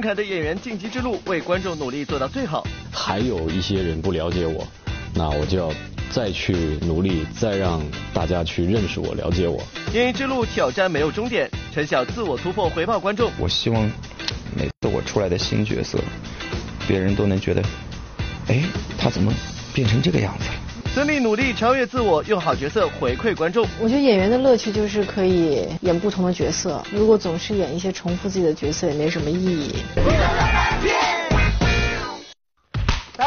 郑恺的演员晋级之路，为观众努力做到最好。还有一些人不了解我，那我就要再去努力，再让大家去认识我、了解我。演艺之路挑战没有终点，陈晓自我突破回报观众。我希望每次我出来的新角色，别人都能觉得，哎，他怎么变成这个样子了？孙俪努力超越自我，用好角色回馈观众。我觉得演员的乐趣就是可以演不同的角色，如果总是演一些重复自己的角色，也没什么意义。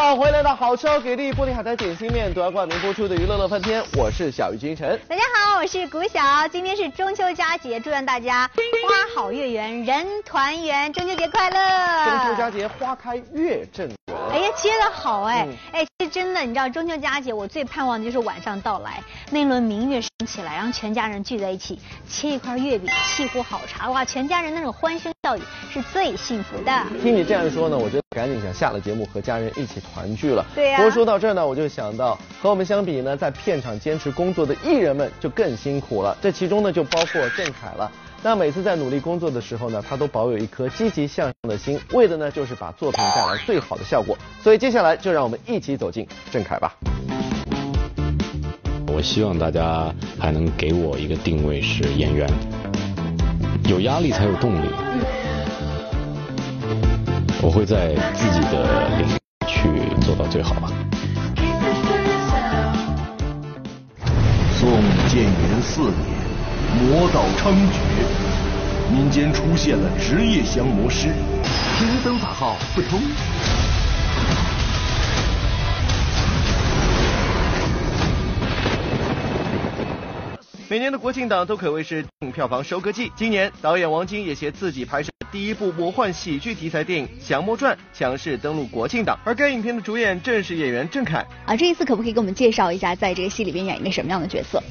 好，欢迎来到好吃好给力玻璃海苔点心面独家冠名播出的娱乐乐翻天，我是小鱼金晨。大家好，我是谷晓，今天是中秋佳节，祝愿大家花好月圆，人团圆，中秋节快乐！中秋佳节花开月正圆。哎呀，接的好哎、嗯哎，其实真的，你知道中秋佳节，我最盼望的就是晚上到来，那轮明月升起来，然后全家人聚在一起，切一块月饼，沏壶好茶，哇，全家人那种欢声笑语是最幸福的。听你这样说呢，我觉得赶紧想下了节目和家人一起团聚了。对呀不过说到这儿呢，我就想到和我们相比呢，在片场坚持工作的艺人们就更辛苦了。这其中呢，就包括郑恺了。那每次在努力工作的时候呢，他都保有一颗积极向上的心，为的呢就是把作品带来最好的效果。所以接下来就让我们一起走进郑恺吧。我希望大家还能给我一个定位是演员，有压力才有动力。我会在自己的领域去做到最好吧。宋建元四年，魔道猖獗，民间出现了职业降魔师，贫僧法号不通。每年的国庆档都可谓是票房收割季。今年导演王晶也携自己拍摄第一部魔幻喜剧题材电影《降魔传》强势登陆国庆档，而该影片的主演正是演员郑恺。啊，这一次可不可以给我们介绍一下，在这个戏里边演一个什么样的角色？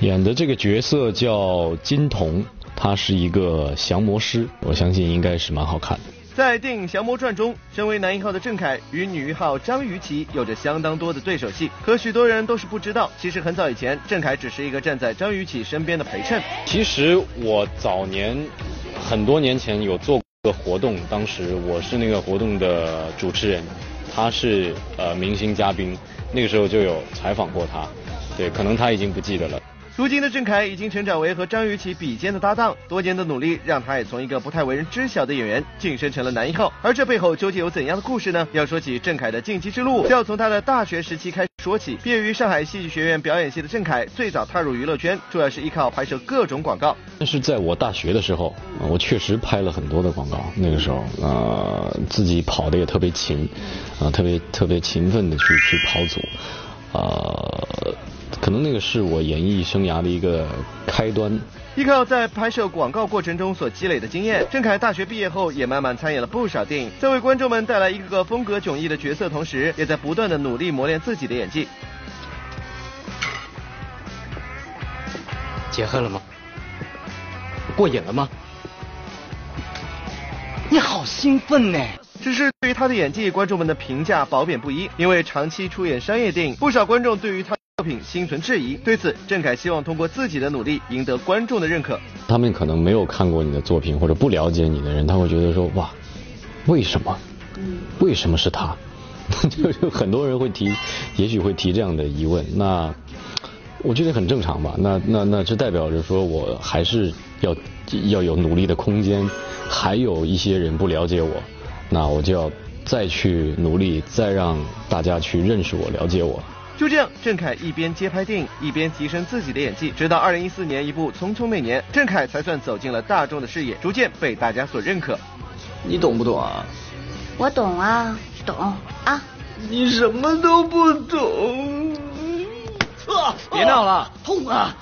演的这个角色叫金童，他是一个降魔师，我相信应该是蛮好看的。在电影《降魔传》中，身为男一号的郑恺与女一号张雨绮有着相当多的对手戏，可许多人都是不知道，其实很早以前，郑恺只是一个站在张雨绮身边的陪衬。其实我早年很多年前有做过活动，当时我是那个活动的主持人，他是呃明星嘉宾，那个时候就有采访过他，对，可能他已经不记得了。如今的郑恺已经成长为和张雨绮比肩的搭档，多年的努力让他也从一个不太为人知晓的演员晋升成了男一号。而这背后究竟有怎样的故事呢？要说起郑恺的晋级之路，就要从他的大学时期开始说起。毕业于上海戏剧学院表演系的郑恺，最早踏入娱乐圈，主要是依靠拍摄各种广告。但是在我大学的时候，呃我确实拍了很多的广告。那个时候，呃，自己跑的也特别勤，啊、特别特别勤奋的去去跑组，呃，可能那个是我演艺生涯的一个开端。依靠在拍摄广告过程中所积累的经验，郑恺大学毕业后也慢慢参演了不少电影，在为观众们带来一个个风格迥异的角色同时，也在不断的努力磨练自己的演技。解恨了吗？过瘾了吗？你好兴奋呢！只是对于他的演技，观众们的评价褒贬不一。因为长期出演商业电影，不少观众对于他的作品心存质疑。对此，郑恺希望通过自己的努力赢得观众的认可。他们可能没有看过你的作品或者不了解你的人，他会觉得说哇，为什么？为什么是他？就就很多人会提，也许会提这样的疑问。那我觉得很正常吧。那那那这代表着说我还是要要有努力的空间，还有一些人不了解我，那我就要再去努力，再让大家去认识我、了解我。就这样，郑恺一边接拍电影，一边提升自己的演技，直到二零一四年一部《匆匆那年》，郑恺才算走进了大众的视野，逐渐被大家所认可。你懂不懂啊？我懂啊，懂啊。你什么都不懂。啊！别闹了，痛啊！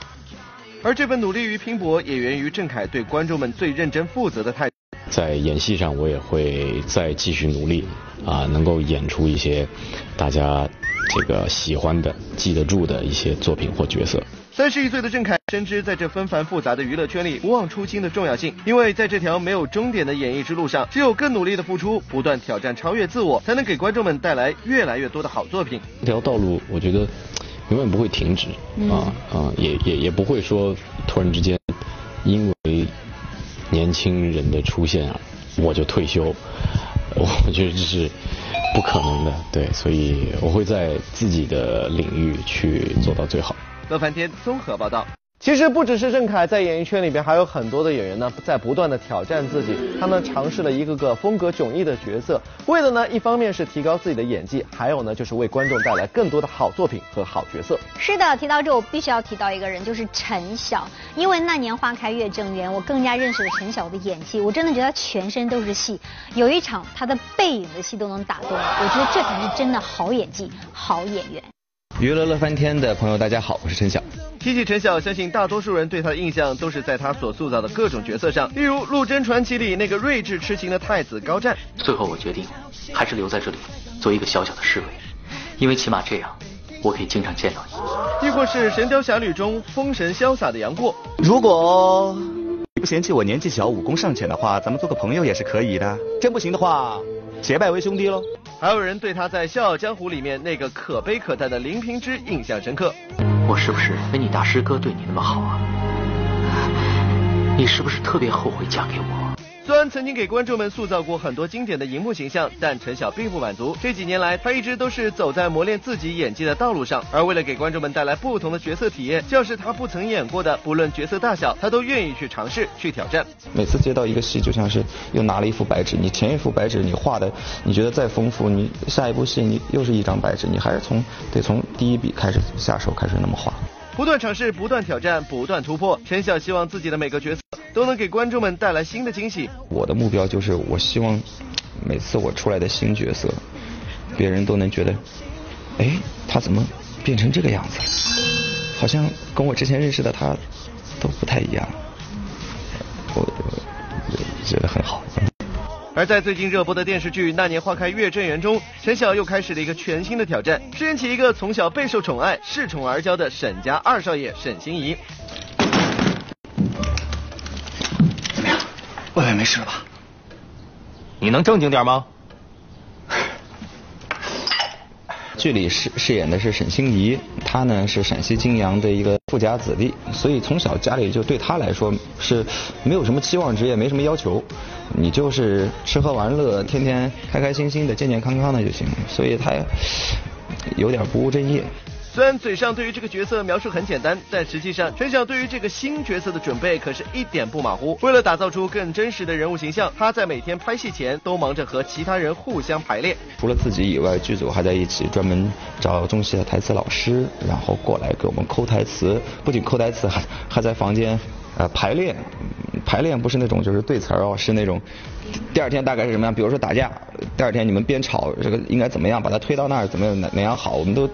而这份努力与拼搏，也源于郑恺对观众们最认真负责的态度。在演戏上，我也会再继续努力啊，能够演出一些大家这个喜欢的、记得住的一些作品或角色。三十一岁的郑恺深知在这纷繁复杂的娱乐圈里不忘初心的重要性，因为在这条没有终点的演艺之路上，只有更努力的付出，不断挑战、超越自我，才能给观众们带来越来越多的好作品。这条道路，我觉得永远不会停止啊啊，也也也不会说突然之间因为年轻人的出现啊我就退休，我觉得这是不可能的，对，所以我会在自己的领域去做到最好。乐翻天综合报道。其实不只是郑恺在演艺圈里边，还有很多的演员呢，在不断的挑战自己。他们尝试了一个个风格迥异的角色，为的呢，一方面是提高自己的演技，还有呢，就是为观众带来更多的好作品和好角色。是的，提到这，我必须要提到一个人，就是陈晓。因为那年花开月正圆，我更加认识了陈晓的演技。我真的觉得他全身都是戏，有一场他的背影的戏都能打动我。我觉得这才是真的好演技、好演员。娱乐乐翻天的朋友，大家好，我是陈晓。提起陈晓，相信大多数人对他的印象都是在他所塑造的各种角色上，例如《陆贞传奇》里那个睿智痴情的太子高湛。最后我决定，还是留在这里做一个小小的侍卫，因为起码这样，我可以经常见到你。亦或是《神雕侠侣》中风神潇洒的杨过。如果你不嫌弃我年纪小、武功尚浅的话，咱们做个朋友也是可以的。真不行的话，结拜为兄弟喽。还有人对他在《笑傲江湖》里面那个可悲可叹的林平之印象深刻。我是不是没你大师哥对你那么好啊？你是不是特别后悔嫁给我？虽然曾经给观众们塑造过很多经典的荧幕形象，但陈晓并不满足。这几年来，他一直都是走在磨练自己演技的道路上。而为了给观众们带来不同的角色体验，就是他不曾演过的，不论角色大小，他都愿意去尝试、去挑战。每次接到一个戏，就像是又拿了一副白纸，你前一副白纸你画的，你觉得再丰富，你下一部戏你又是一张白纸，你还是从得从第一笔开始下手，开始那么画。不断尝试，不断挑战，不断突破。陈晓希望自己的每个角色都能给观众们带来新的惊喜。我的目标就是，我希望每次我出来的新角色，别人都能觉得，哎，他怎么变成这个样子？好像跟我之前认识的他都不太一样。我觉得很好。而在最近热播的电视剧《那年花开月正圆》中，陈晓又开始了一个全新的挑战，饰演起一个从小备受宠爱、恃宠而骄的沈家二少爷沈心怡。怎么样，外面没事了吧？你能正经点吗？剧里饰饰演的是沈心怡，她呢是陕西泾阳的一个富家子弟，所以从小家里就对他来说是没有什么期望值，也没什么要求，你就是吃喝玩乐，天天开开心心的、健健康康的就行。所以他有点不务正业。虽然嘴上对于这个角色描述很简单，但实际上陈晓对于这个新角色的准备可是一点不马虎。为了打造出更真实的人物形象，他在每天拍戏前都忙着和其他人互相排练。除了自己以外，剧组还在一起专门找中戏的台词老师，然后过来给我们抠台词。不仅抠台词，还还在房间呃排练。排练不是那种就是对词儿哦，是那种第二天大概是什么样？比如说打架，第二天你们边吵这个应该怎么样，把它推到那儿怎么样哪哪样好，我们都。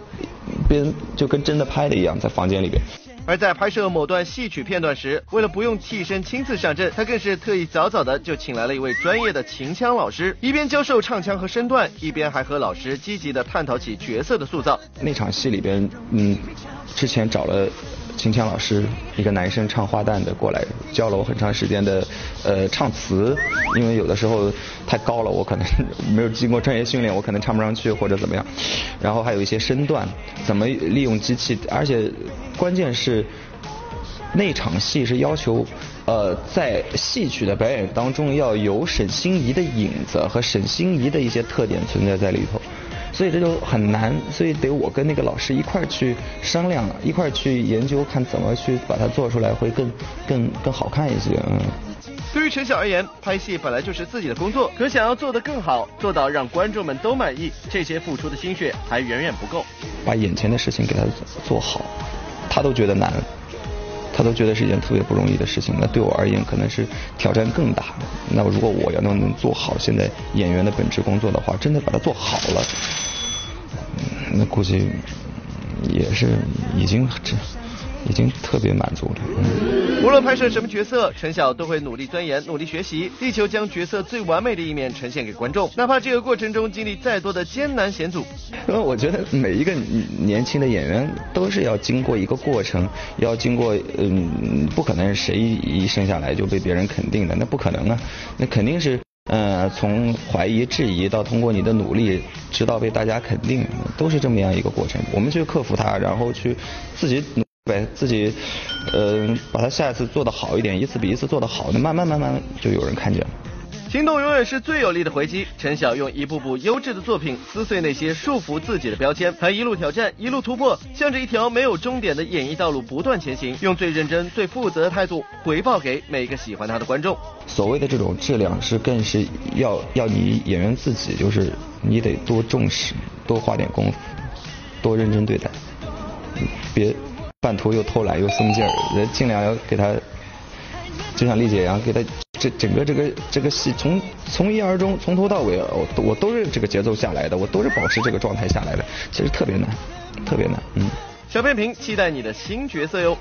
边就跟真的拍的一样，在房间里边。而在拍摄某段戏曲片段时，为了不用替身亲自上阵，他更是特意早早的就请来了一位专业的秦腔老师，一边教授唱腔和身段，一边还和老师积极的探讨起角色的塑造。那场戏里边，嗯，之前找了。秦腔老师，一个男生唱花旦的过来教了我很长时间的呃唱词，因为有的时候太高了，我可能没有经过专业训练，我可能唱不上去或者怎么样。然后还有一些身段，怎么利用机器，而且关键是那场戏是要求呃在戏曲的表演当中要有沈心怡的影子和沈心怡的一些特点存在在里头。所以这就很难，所以得我跟那个老师一块儿去商量，一块儿去研究，看怎么去把它做出来会更更更好看一些。嗯。对于陈晓而言，拍戏本来就是自己的工作，可想要做得更好，做到让观众们都满意，这些付出的心血还远远不够。把眼前的事情给他做好，他都觉得难，他都觉得是一件特别不容易的事情。那对我而言，可能是挑战更大。那如果我要能能做好现在演员的本职工作的话，真的把它做好了。那估计也是已经这已经特别满足了。无论拍摄什么角色，陈晓都会努力钻研、努力学习，力求将角色最完美的一面呈现给观众，哪怕这个过程中经历再多的艰难险阻。因为我觉得每一个年轻的演员都是要经过一个过程，要经过嗯，不可能谁一生下来就被别人肯定的，那不可能啊，那肯定是。呃，从怀疑、质疑到通过你的努力，直到被大家肯定，都是这么样一个过程。我们去克服它，然后去自己努呗，自己呃把它下一次做得好一点，一次比一次做得好，慢慢慢慢就有人看见了。行动永远是最有力的回击。陈晓用一部部优质的作品撕碎那些束缚自己的标签，他一路挑战，一路突破，向着一条没有终点的演艺道路不断前行，用最认真、最负责的态度回报给每一个喜欢他的观众。所谓的这种质量，是更是要要你演员自己，就是你得多重视，多花点功夫，多认真对待，别半途又偷懒又松劲儿，尽量要给他，就像丽姐一样，给他。这整个这个这个戏从从一而终，从头到尾，我我都是这个节奏下来的，我都是保持这个状态下来的，其实特别难，特别难，嗯。小片评，期待你的新角色哟。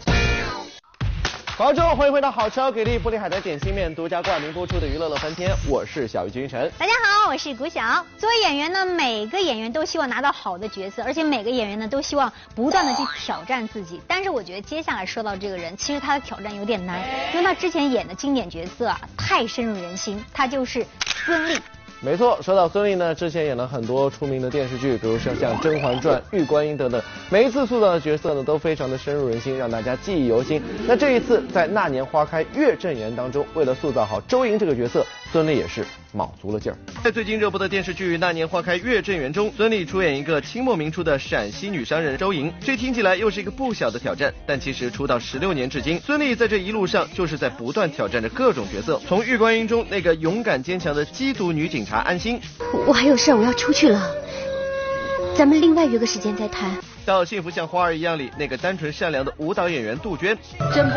观众，欢迎回到好吃给力玻璃海的点心面独家冠名播出的娱乐乐翻天，我是小鱼君晨。大家好，我是古晓。作为演员呢，每个演员都希望拿到好的角色，而且每个演员呢都希望不断的去挑战自己。但是我觉得接下来说到这个人，其实他的挑战有点难，因为他之前演的经典角色啊太深入人心，他就是孙俪。没错，说到孙俪呢，之前演了很多出名的电视剧，比如说像《甄嬛传》《玉观音》等等，每一次塑造的角色呢，都非常的深入人心，让大家记忆犹新。那这一次在《那年花开月正圆》当中，为了塑造好周莹这个角色，孙俪也是卯足了劲儿。在最近热播的电视剧《那年花开月正圆》中，孙俪出演一个清末明初的陕西女商人周莹，这听起来又是一个不小的挑战。但其实出道十六年至今，孙俪在这一路上就是在不断挑战着各种角色，从《玉观音》中那个勇敢坚强的缉毒女警察安心。我还有事，我要出去了，咱们另外约个时间再谈。到《幸福像花儿一样》里那个单纯善良的舞蹈演员杜鹃。正步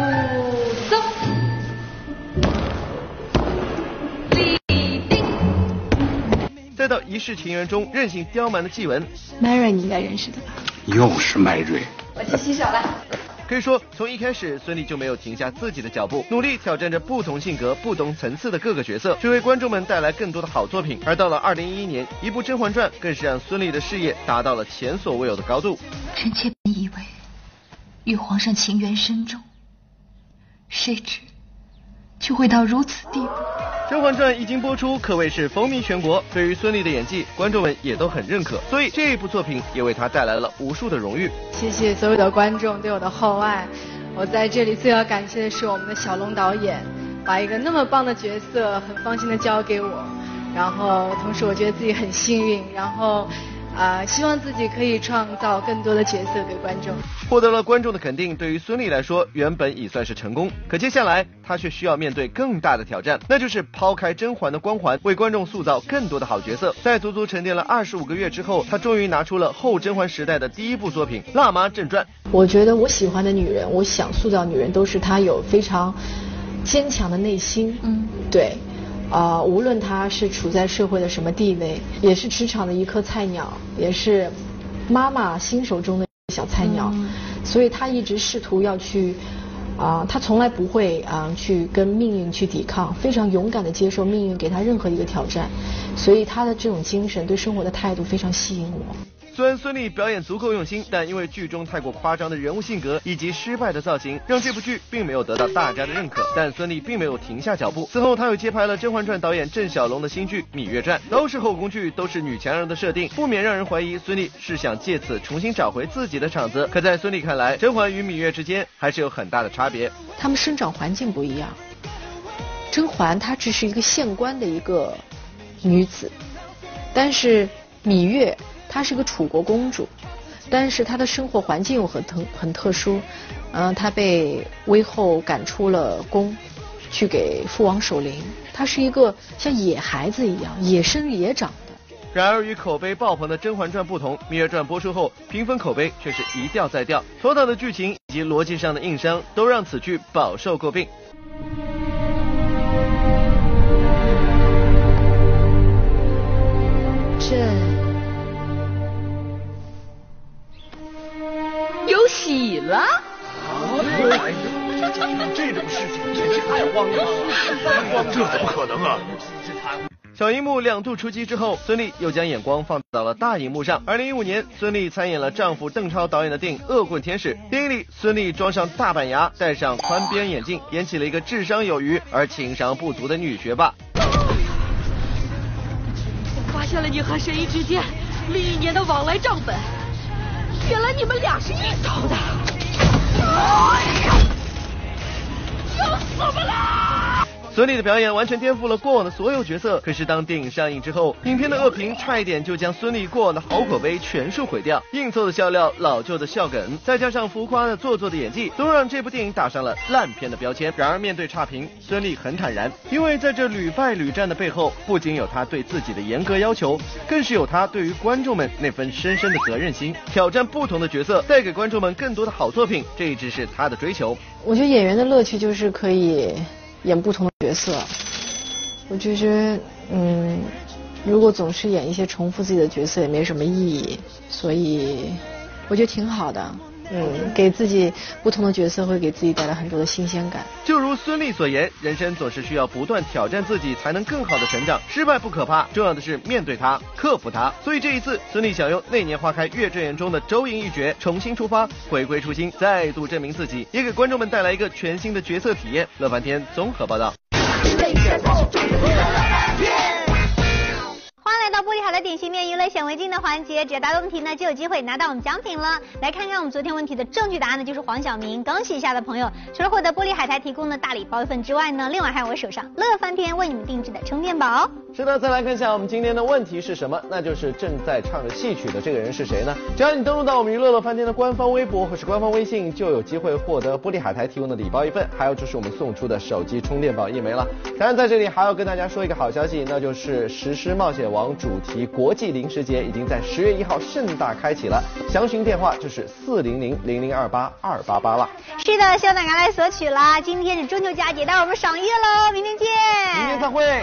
到《一世情缘》中任性刁蛮的纪文。麦瑞你应该认识的吧？又是麦瑞。我去洗手了。可以说，从一开始，孙俪就没有停下自己的脚步，努力挑战着不同性格、不同层次的各个角色，去为观众们带来更多的好作品。而到了二零一一年，一部《甄嬛传》更是让孙俪的事业达到了前所未有的高度。臣妾本以为与皇上情缘深重，谁知就会到如此地步。《甄嬛传》一经播出，可谓是风靡全国。对于孙俪的演技，观众们也都很认可，所以这一部作品也为她带来了无数的荣誉。谢谢所有的观众对我的厚爱。我在这里最要感谢的是我们的小龙导演，把一个那么棒的角色很放心的交给我，然后同时我觉得自己很幸运，然后。啊，希望自己可以创造更多的角色给观众。获得了观众的肯定，对于孙俪来说，原本已算是成功。可接下来，她却需要面对更大的挑战，那就是抛开甄嬛的光环，为观众塑造更多的好角色。在足足沉淀了二十五个月之后，她终于拿出了后甄嬛时代的第一部作品《辣妈正传》。我觉得我喜欢的女人，我想塑造女人，都是她有非常坚强的内心。嗯，对。啊，无论他是处在社会的什么地位，也是职场的一颗菜鸟，也是妈妈心手中的小菜鸟，所以他一直试图要去，啊，他从来不会啊去跟命运去抵抗，非常勇敢的接受命运给他任何一个挑战，所以他的这种精神对生活的态度非常吸引我。虽然孙俪表演足够用心，但因为剧中太过夸张的人物性格以及失败的造型，让这部剧并没有得到大家的认可。但孙俪并没有停下脚步，此后她又接拍了《甄嬛传》导演郑晓龙的新剧《芈月传》，都是后宫剧，都是女强人的设定，不免让人怀疑孙俪是想借此重新找回自己的场子。可在孙俪看来，甄嬛与芈月之间还是有很大的差别，她们生长环境不一样。甄嬛她只是一个县官的一个女子，但是芈月。她是个楚国公主，但是她的生活环境又很特很特殊，嗯，她被威后赶出了宫，去给父王守灵。她是一个像野孩子一样野生野长的。然而与口碑爆棚的《甄嬛传》不同，《芈月传》播出后评分口碑却是一掉再掉，头脑的剧情以及逻辑上的硬伤都让此剧饱受诟病。这。喜了！这种事情真是太荒唐了！这怎么可能啊？小荧幕两度出击之后，孙俪又将眼光放到了大荧幕上。二零一五年，孙俪参演了丈夫邓超导演的电影《恶棍天使》。电影里，孙俪装上大板牙，戴上宽边眼镜，演起了一个智商有余而情商不足的女学霸。我发现了你和神医之间历年的往来账本。原来你们俩是一头的！哎呀，要死我们了！孙俪的表演完全颠覆了过往的所有角色。可是当电影上映之后，影片的恶评差一点就将孙俪过往的好口碑全数毁掉。硬凑的笑料、老旧的笑梗，再加上浮夸的做作的演技，都让这部电影打上了烂片的标签。然而面对差评，孙俪很坦然，因为在这屡败屡战的背后，不仅有她对自己的严格要求，更是有她对于观众们那份深深的责任心。挑战不同的角色，带给观众们更多的好作品，这一直是她的追求。我觉得演员的乐趣就是可以演不同的角色。我觉得，嗯，如果总是演一些重复自己的角色，也没什么意义。所以，我觉得挺好的。嗯，给自己不同的角色会给自己带来很多的新鲜感。就如孙俪所言，人生总是需要不断挑战自己，才能更好的成长。失败不可怕，重要的是面对它，克服它。所以这一次，孙俪想用《那年花开月正圆》中的周莹一角重新出发，回归初心，再度证明自己，也给观众们带来一个全新的角色体验。乐翻天综合报道。好的点心面娱乐显微镜的环节，只要答对问题呢，就有机会拿到我们奖品了。来看看我们昨天问题的正确答案呢，就是黄晓明。恭喜一下的朋友，除了获得玻璃海苔提供的大礼包一份之外呢，另外还有我手上乐翻天为你们定制的充电宝。是的，再来看一下我们今天的问题是什么？那就是正在唱着戏曲的这个人是谁呢？只要你登录到我们娱乐乐翻天的官方微博或是官方微信，就有机会获得玻璃海苔提供的礼包一份，还有就是我们送出的手机充电宝一枚了。当然在这里还要跟大家说一个好消息，那就是《石狮冒险王》主题国际零食节已经在十月一号盛大开启了，详询电话就是四零零零零二八二八八了。是的，希望大家来索取啦！今天是中秋佳节，待会儿我们赏月喽，明天见。明天再会。